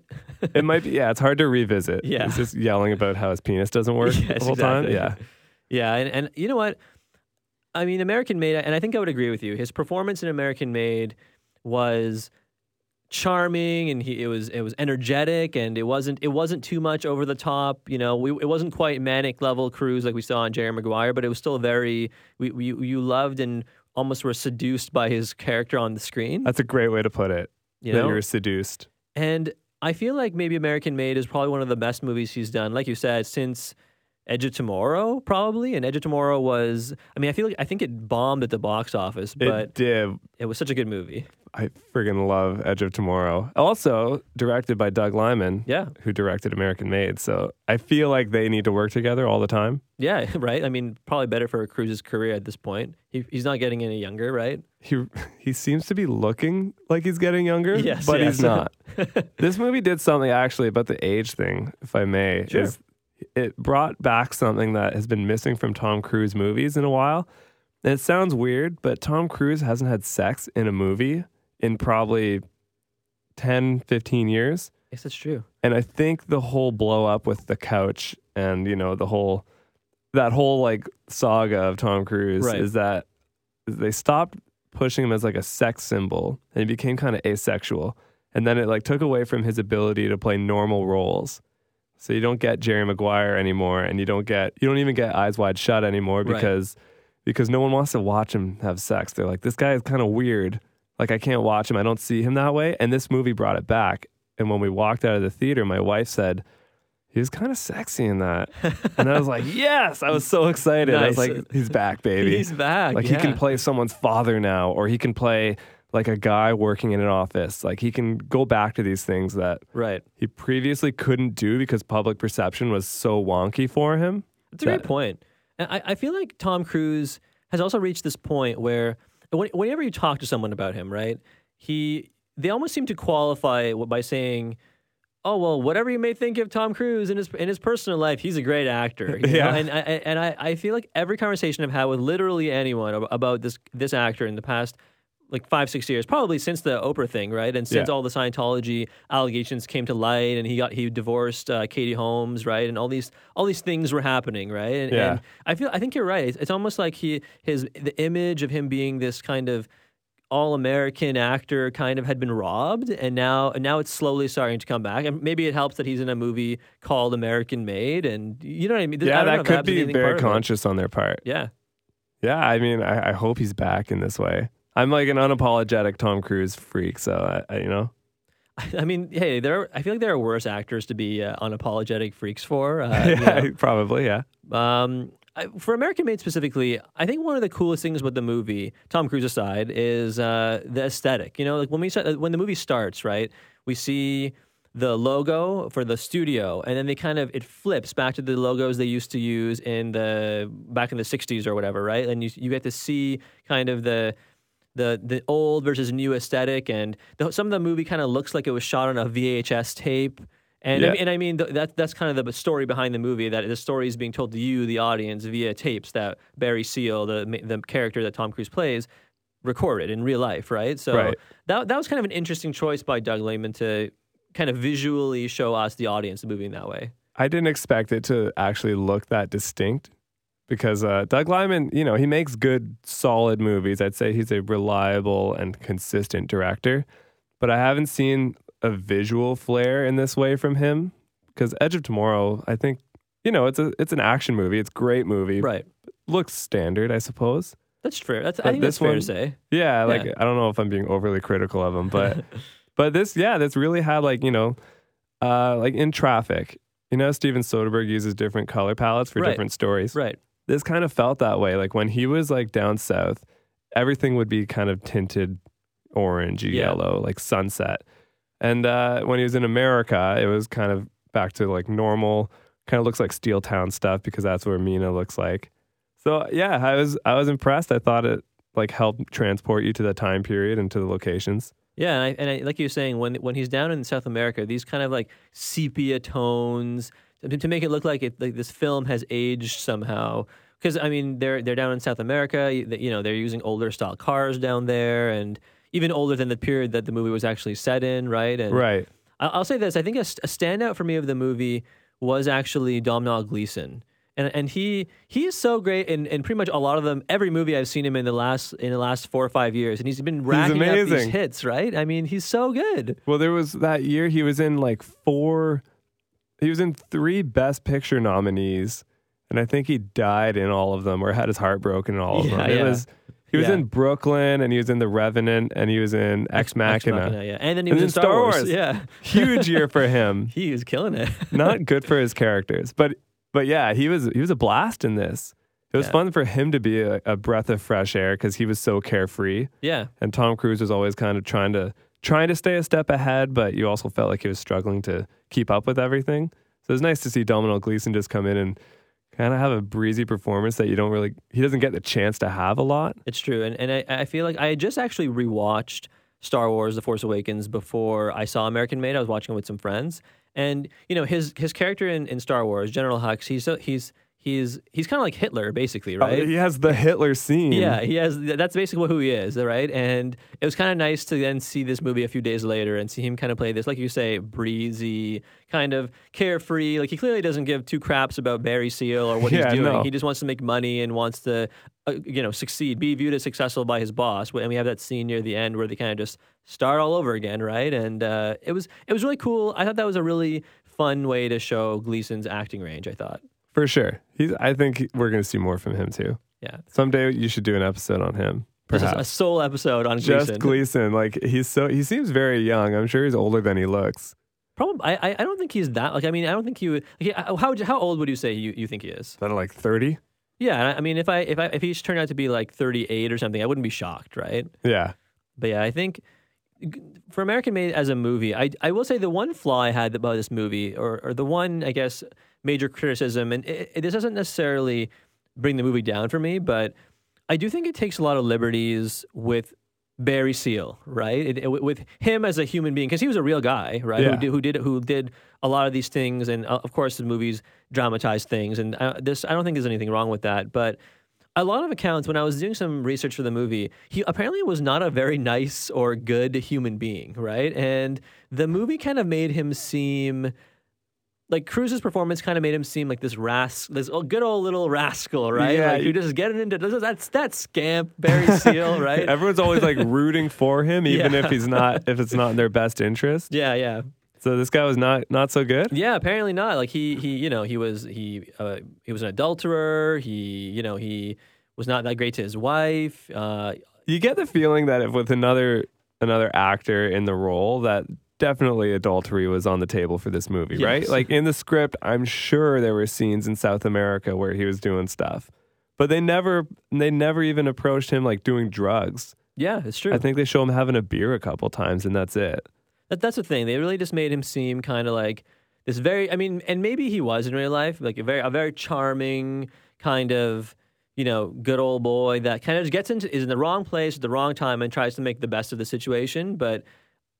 It might be. Yeah, it's hard to revisit. Yeah. He's just yelling about how his penis doesn't work Yes, the whole time. Yeah. Yeah, and, and you know what? I mean, American Made, and I think I would agree with you. His performance in American Made was charming, and he it was it was energetic, and it wasn't it wasn't too much over the top. You know, we, it wasn't quite manic level cruise like we saw in Jerry Maguire, but it was still very we, we you loved and almost were seduced by his character on the screen. That's a great way to put it. You know, you're seduced. and I feel like maybe American Made is probably one of the best movies he's done. Like you said, since Edge of Tomorrow, probably. And Edge of Tomorrow was, I mean, I feel like I think it bombed at the box office, but it did. it was such a good movie. I friggin' love Edge of Tomorrow. Also directed by Doug Liman, Yeah, who directed American Made. So I feel like they need to work together all the time. yeah, right. I mean, probably better for Cruise's career at this point. He, he's not getting any younger, right? He he seems to be looking like he's getting younger, Yes, but yes. he's not. this movie did something actually about the age thing, if I may. Sure. is It brought back something that has been missing from Tom Cruise movies in a while. And it sounds weird, but Tom Cruise hasn't had sex in a movie in probably 10, 15 years. Yes, that's true. And I think the whole blow up with the couch and, you know, the whole, that whole like saga of Tom Cruise Right. is that they stopped pushing him as like a sex symbol and he became kind of asexual. And then it like took away from his ability to play normal roles. So you don't get Jerry Maguire anymore and you don't get, you don't even get Eyes Wide Shut anymore Right. because, because no one wants to watch him have sex. They're like, this guy is kind of weird. Like I can't watch him. I don't see him that way. And this movie brought it back. And when we walked out of the theater, my wife said, he was kind of sexy in that. And I was like, yes, I was so excited. I was like, he's back, baby. He's back. like he can play someone's father now, or he can play like a guy working in an office. Like he can go back to these things that Right. he previously couldn't do because public perception was so wonky for him. That's a great point. And I, I feel like Tom Cruise has also reached this point where whenever you talk to someone about him, right, he they almost seem to qualify by saying, "Oh well, whatever you may think of Tom Cruise in his in his personal life, he's a great actor." you Yeah. know? and I, I- and I, I feel like every conversation I've had with literally anyone about this this actor in the past. Like five, six years, probably since the Oprah thing, right? And since Yeah. all the Scientology allegations came to light, and he got he divorced uh, Katie Holmes, right? And all these all these things were happening, right? And, Yeah. and I feel I think you're right. It's, it's almost like he his the image of him being this kind of all American actor kind of had been robbed, and now and now it's slowly starting to come back. And maybe it helps that he's in a movie called American Made, and you know what I mean. I Yeah, know that could be very part of it. conscious on their part. Yeah, Yeah, I mean, I, I hope he's back in this way. I'm like an unapologetic Tom Cruise freak, so I, I you know, I mean, hey, there. Are, I feel like there are worse actors to be uh, unapologetic freaks for. Uh, you yeah, know. probably, yeah. Um, I, for American Made specifically, I think one of the coolest things with the movie, Tom Cruise aside, is uh, the aesthetic. You know, like when we when the movie starts, right? We see the logo for the studio, and then they kind of it flips back to the logos they used to use in the back in the '60s or whatever, right? And you you get to see kind of the the the old versus new aesthetic, and the, some of the movie kind of looks like it was shot on a VHS tape. And I mean, and I mean th- that that's kind of the story behind the movie. That the story is being told to you, the audience, via tapes that Barry Seal, the the character that Tom Cruise plays, recorded in real life, right? So Right. that that was kind of an interesting choice by Doug Liman to kind of visually show us the audience the movie in that way. I didn't expect it to actually look that distinct because uh, Doug Liman, you know, he makes good, solid movies. I'd say he's a reliable and consistent director, but I haven't seen a visual flair in this way from him. Because Edge of Tomorrow, I think, you know, it's a it's an action movie. It's a great movie. Right. Looks standard, I suppose. That's fair. That's I But think that's fair one- to say. Yeah, like Yeah. I don't know if I'm being overly critical of him, but but this yeah, this really had like, you know, uh like in traffic. You know, Steven Soderbergh uses different color palettes for Right. different stories. Right. This kind of felt that way. Like when he was like down south, everything would be kind of tinted orange, Yeah. yellow, like sunset. And uh when he was in America, it was kind of back to like normal, kind of looks like Steel Town stuff because that's where Mena looks like. So yeah, I was I was impressed. I thought it like helped transport you to the time period and to the locations. Yeah, and, I, and I, like you were saying, when when he's down in South America, these kind of like sepia tones to, make it look like it like this film has aged somehow. Because I mean, they're they're down in South America. You know, they're using older style cars down there, and even older than the period that the movie was actually set in, right? And Right. I'll say this: I think a, a standout for me of the movie was actually Domhnall Gleeson, and and he he is so great in, in pretty much a lot of them. Every movie I've seen him in the last in the last four or five years, and he's been racking up these hits. Right? I mean, he's so good. Well, there was that year he was in like four he was in three best picture nominees and I think he died in all of them or had his heart broken in all of Yeah, them. It yeah. was he was Yeah. in Brooklyn and he was in The Revenant and he was in Ex Machina. Machina, yeah, and then he was in Star, Star Wars. Wars. Yeah, Huge year for him. he was killing it. Not good for his characters, but But yeah, he was he was a blast in this. It was Yeah. fun for him to be a, a breath of fresh air because he was so carefree. Yeah. And Tom Cruise was always kind of trying to trying to stay a step ahead, but you also felt like he was struggling to keep up with everything. So it was nice to see Domhnall Gleeson just come in and kind of have a breezy performance that you don't really he doesn't get the chance to have a lot. It's true, and and I, I feel like I just actually rewatched Star Wars: The Force Awakens before I saw American Made. I was watching it with some friends, and you know his his character in, in Star Wars, General Hux, he's so, he's he's he's kind of like Hitler, basically, right? Oh, he has the Hitler scene. Yeah, he has. That's basically who he is, right? And it was kind of nice to then see this movie a few days later and see him kind of play this, like you say, breezy, kind of carefree. Like he clearly doesn't give two craps about Barry Seal or what Yeah, he's doing. no. He just wants to make money and wants to, uh, you know, succeed, be viewed as successful by his boss. And we have that scene near the end where they kind of just start all over again, right? And uh, it was it was really cool. I thought that was a really fun way to show Gleeson's acting range. I thought, for sure. He's. I think we're going to see more from him too. yeah, Someday you should do an episode on him. Just a- sole episode on just Gleeson. Like he's so he seems very young. I'm sure he's older than he looks. Probably, I, I don't think he's that. Like, I mean, I don't think he would. Like, how how how old would you say you, you think he is? That like 30? Yeah, I- I mean, if I if I if he's turned out to be like thirty eight or something, I wouldn't be shocked, right? Yeah. But yeah, I think for American Made as a movie, I I will say the one flaw I had about this movie, or or the one I guess major criticism, and it, it, this doesn't necessarily bring the movie down for me, but I do think it takes a lot of liberties with Barry Seal, right? It, it- with him as a human being, because he was a real guy, right? Yeah. Who, did, who did who did a lot of these things, and uh, of course the movies dramatize things, and uh, this I don't think there's anything wrong with that, but. A lot of accounts, when I was doing some research for the movie, he apparently was not a very nice or good human being, right? And the movie kind of made him seem like Cruise's performance kind of made him seem like this rascal, this good old little rascal, right? Yeah, like just getting into this, that's that scamp Barry Seal, right? Everyone's always like rooting for him, even Yeah. if he's not if it's not in their best interest. yeah, yeah, So this guy was not not so good. yeah. Apparently not. Like he, he, you know, he was he, uh, he was an adulterer. He, you know, he was not that great to his wife. Uh, You get the feeling that if with another another actor in the role, that definitely adultery was on the table for this movie, right? Like in the script, I'm sure there were scenes in South America where he was doing stuff, but they never they never even approached him like doing drugs. yeah, it's true. I think they show him having a beer a couple times, and that's it. That, that's the thing. They really just made him seem kind of like this very. I mean, and maybe he was in real life, like a very a very charming kind of you know good old boy that kind of just gets into is in the wrong place at the wrong time and tries to make the best of the situation. But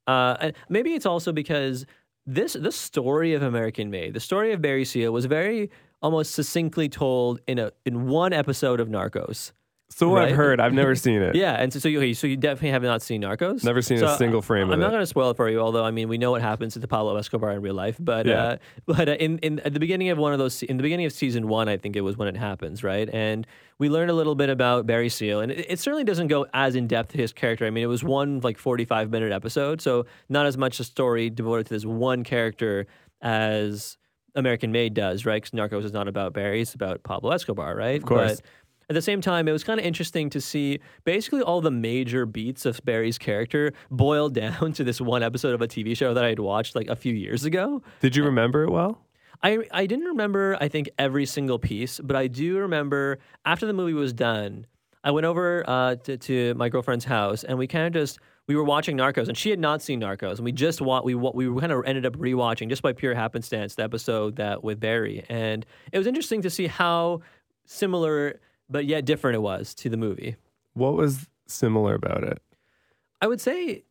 uh, and maybe it's also because this the story of American Made, the story of Barry Seal, was very almost succinctly told in a in one episode of Narcos. So what I've heard, I've never seen it. Yeah, and so so you, so you definitely have not seen Narcos. Never seen a single frame of it. I'm not going to spoil it for you, although I mean we know what happens to Pablo Escobar in real life. But Yeah. uh, but uh, in in at the beginning of one of those in the beginning of season one, I think it was when it happens, right? And we learn a little bit about Barry Seal, and it, it certainly doesn't go as in depth to his character. I mean, it was one like 45 minute episode, so not as much a story devoted to this one character as American Made does, right? Because Narcos is not about Barry; it's about Pablo Escobar, right? Of course. But at the same time, it was kind of interesting to see basically all the major beats of Barry's character boiled down to this one episode of a TV show that I had watched like a few years ago. Did you remember it well? I I didn't remember I think every single piece, but I do remember after the movie was done, I went over uh, to, to my girlfriend's house and we kind of just we were watching Narcos and she had not seen Narcos and we just wa- we wa- we kind of ended up rewatching just by pure happenstance the episode that with Barry and it was interesting to see how similar but yet different it was to the movie. What was similar about it? I would say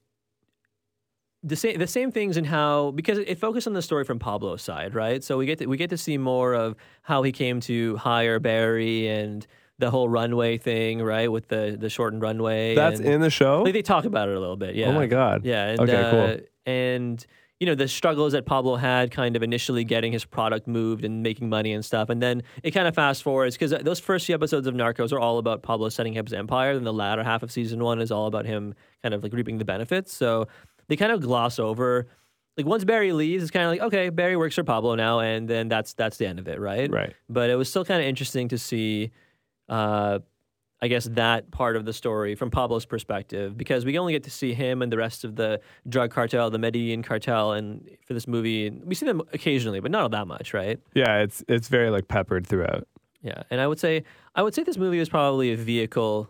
the same the same things in how because it focused on the story from Pablo's side, right? So we get to, we get to see more of how he came to hire Barry and the whole runway thing, right? With the the shortened runway. That's and, in the show. Like they talk about it a little bit, yeah. Oh my god. Yeah. And, Okay, uh, cool. And you know the struggles that Pablo had, kind of initially getting his product moved and making money and stuff, and then it kind of fast forwards because those first few episodes of Narcos are all about Pablo setting up his empire. Then the latter half of season one is all about him kind of like reaping the benefits. So they kind of gloss over. Like once Barry leaves, it's kind of like okay, Barry works for Pablo now, and then that's that's the end of it, right? Right. But it was still kind of interesting to see. Uh, I guess that part of the story from Pablo's perspective because we only get to see him and the rest of the drug cartel, the Medellin cartel, and for this movie, we see them occasionally, but not all that much, right? Yeah, it's it's very like peppered throughout. Yeah, and I would say I would say this movie is probably a vehicle,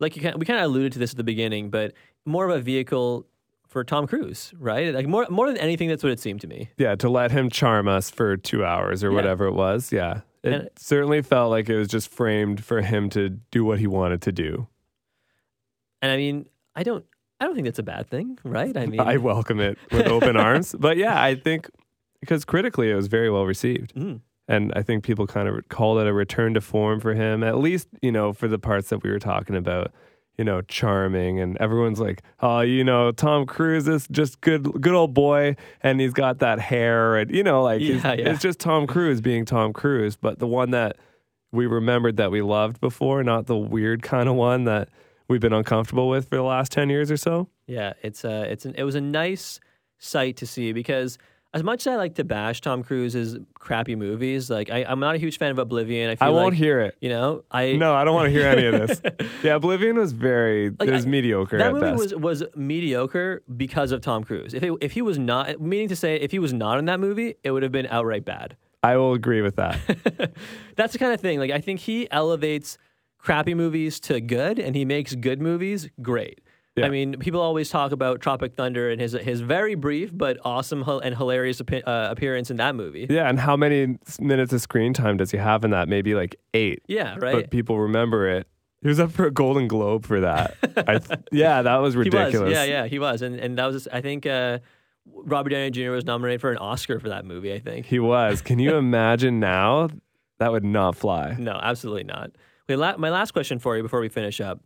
like you can, we kind of alluded to this at the beginning, but more of a vehicle for Tom Cruise, right? Like more more than anything, that's what it seemed to me. Yeah, to let him charm us for two hours or Yeah. whatever it was. Yeah. It And- certainly felt like it was just framed for him to do what he wanted to do. And I mean, I don't I don't think that's a bad thing, right? I mean, I welcome it with open arms. But yeah, I think because critically it was very well received. Mm. And I think people kind of called it a return to form for him, at least, you know, for the parts that we were talking about, you know, charming. And everyone's like, oh, you know, Tom Cruise is just good, good old boy. And he's got that hair. And, you know, like, it's, Yeah, yeah. it's just Tom Cruise being Tom Cruise. But the one that we remembered that we loved before, not the weird kind of one that we've been uncomfortable with for the last 10 years or so. Yeah, it's a it's an, it was a nice sight to see because as much as I like to bash Tom Cruise's crappy movies, like I, I'm not a huge fan of Oblivion. I feel I won't like, hear it. You know, I No, I don't want to hear any of this. Yeah, Oblivion was very it was I- mediocre that at movie best. was was mediocre because of Tom Cruise. If it, if he was not, meaning to say, if he was not in that movie, it would have been outright bad. I will agree with that. That's the kind of thing. Like I think he elevates crappy movies to good, and he makes good movies great. Yeah. I mean, people always talk about Tropic Thunder and his his very brief but awesome and hilarious appe- uh, appearance in that movie. yeah, and how many minutes of screen time does he have in that? Maybe like eight. Yeah, right. But people remember it. He was up for a Golden Globe for that. I th- yeah, that was ridiculous. was. Yeah, yeah, he was, and and that was. I think uh, Robert Downey Jr. was nominated for an Oscar for that movie. I think. He was. Can you imagine now? That would not fly. No, absolutely not. Wait, la- my last question for you before we finish up.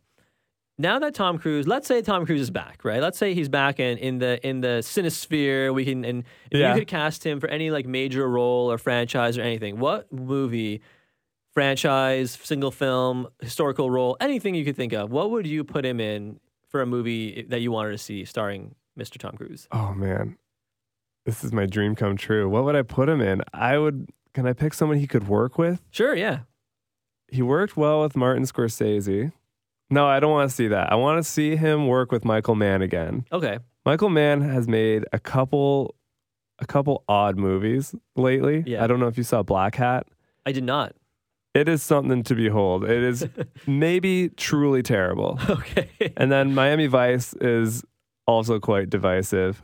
Now that Tom Cruise, let's say Tom Cruise is back, right? Let's say he's back in, in the in the Cinesphere. We can and Yeah. you could cast him for any like major role or franchise or anything. What movie, franchise, single film, historical role, anything you could think of? What would you put him in for a movie that you wanted to see starring Mr. Tom Cruise? Oh man, this is my dream come true. What would I put him in? I would. Can I pick someone he could work with? Sure, yeah. He worked well with Martin Scorsese. No, I don't want to see that. I want to see him work with Michael Mann again. Okay. Michael Mann has made a couple a couple odd movies lately. Yeah. I don't know if you saw Black Hat. I did not. It is something to behold. It is maybe truly terrible. Okay. And then Miami Vice is also quite divisive.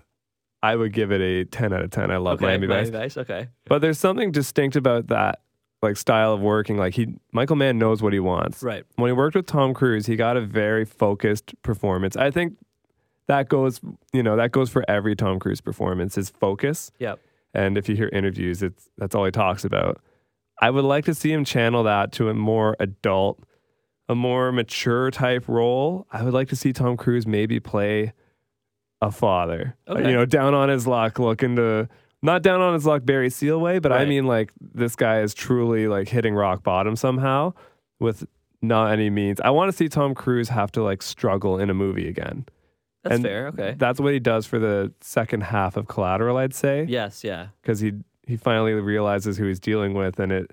I would give it a 10 out of 10. I love okay. Miami Vice. Vice. Okay. But there's something distinct about that like style of working. Like he Michael Mann knows what he wants. Right. When he worked with Tom Cruise, he got a very focused performance. I think that goes, you know, that goes for every Tom Cruise performance, his focus. Yep. And if you hear interviews, it's that's all he talks about. I would like to see him channel that to a more adult, a more mature type role. I would like to see Tom Cruise maybe play a father. Okay. You know, down on his luck, looking to not down on his luck Barry Seal way, but I Right. mean like this guy is truly like hitting rock bottom somehow with not any means. I want to see Tom Cruise have to like struggle in a movie again. That's And fair. Okay. That's what he does for the second half of Collateral, I'd say Yes. Yeah. because he he finally realizes who he's dealing with, and it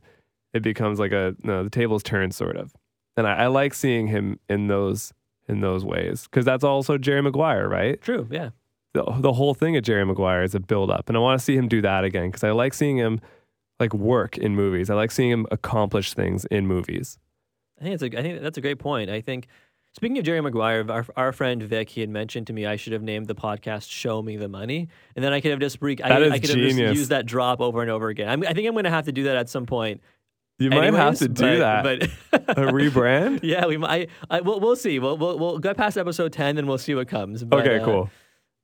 it becomes like a no, the tables turn sort of. And I, I like seeing him in those in those ways because that's also Jerry Maguire, right? True. Yeah. The the whole thing of Jerry Maguire is a build up, and I want to see him do that again because I like seeing him like work in movies. I like seeing him accomplish things in movies. I think it's a. I think that's a great point. I think. Speaking of Jerry Maguire, our, our friend Vic, he had mentioned to me I should have named the podcast "Show Me the Money," and then I could have just re- I, I could have just used that drop over and over again. I'm, I think I'm going to have to do that at some point. You might have to do but- that. but a rebrand. yeah, we might. I, I we'll, we'll see. We'll, we'll we'll get past episode ten, and we'll see what comes. But, Okay, uh, cool.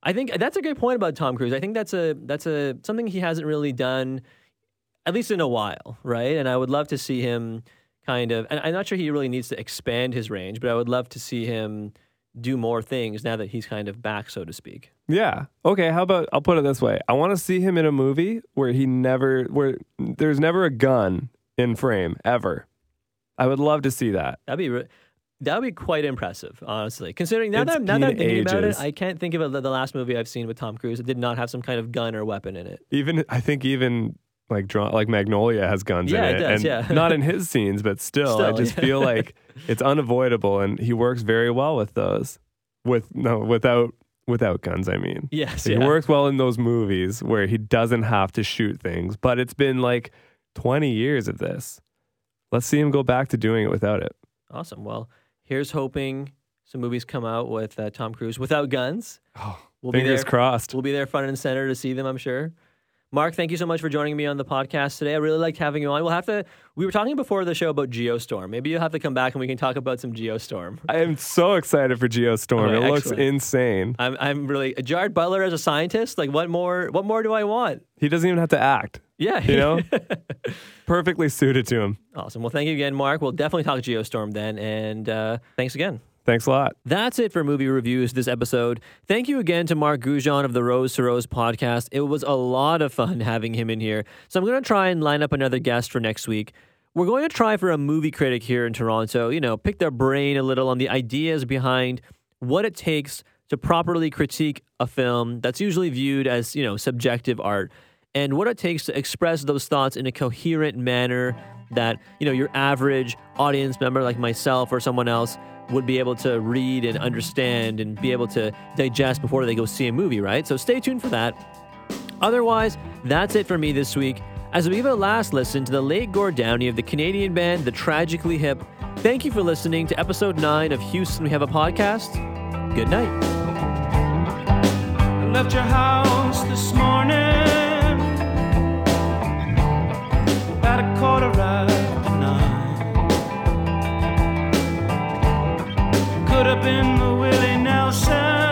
I think that's a great point about Tom Cruise. I think that's a that's a something he hasn't really done, at least in a while, right? And I would love to see him kind of. And I'm not sure he really needs to expand his range, but I would love to see him do more things now that he's kind of back, so to speak. Yeah. Okay. How about I'll put it this way: I want to see him in a movie where he never, where there's never a gun in frame ever. I would love to see that. That'd be. Re- that would be quite impressive, honestly. Considering now It's that, I'm, now that I'm thinking about it. I can't think of a, the last movie I've seen with Tom Cruise that did not have some kind of gun or weapon in it. Even I think even like drawn like Magnolia has guns Yeah, in it it, does, and yeah. not in his scenes, but still, I just yeah. feel like it's unavoidable, and he works very well with those. With no, without without guns, I mean. Yes, He yeah. works well in those movies where he doesn't have to shoot things, but it's been like 20 years of this. Let's see him go back to doing it without it. Awesome. Well, here's hoping some movies come out with uh, Tom Cruise without guns. we'll be Fingers there. crossed. We'll be there front and center to see them, I'm sure. Mark, thank you so much for joining me on the podcast today. I really liked having you on. We'll have to. We were talking before the show about Geostorm. Maybe you'll have to come back and we can talk about some Geostorm. I am so excited for Geostorm. Okay, it looks insane. I'm, I'm really Gerard Butler as a scientist. Like, what more? What more do I want? He doesn't even have to act. Yeah, You know? Perfectly suited to him. awesome. Well, thank you again, Mark. We'll definitely talk Geostorm then. And uh, thanks again. Thanks a lot. That's it for movie reviews this episode. Thank you again to Mark Goujon of the Rose to Rose podcast. It was a lot of fun having him in here. So I'm going to try and line up another guest for next week. We're going to try for a movie critic here in Toronto, you know, pick their brain a little on the ideas behind what it takes to properly critique a film that's usually viewed as, you know, subjective art and what it takes to express those thoughts in a coherent manner that, you know, your average audience member like myself or someone else would be able to read and understand and be able to digest before they go see a movie, right? So stay tuned for that. Otherwise, that's it for me this week. As we give a last listen to the late Gord Downie of the Canadian band The Tragically Hip, thank you for listening to episode 9 of Houston We Have a Podcast. Good night. I left your house this morning about a quarter after nine. Could have been the Willie Nelson.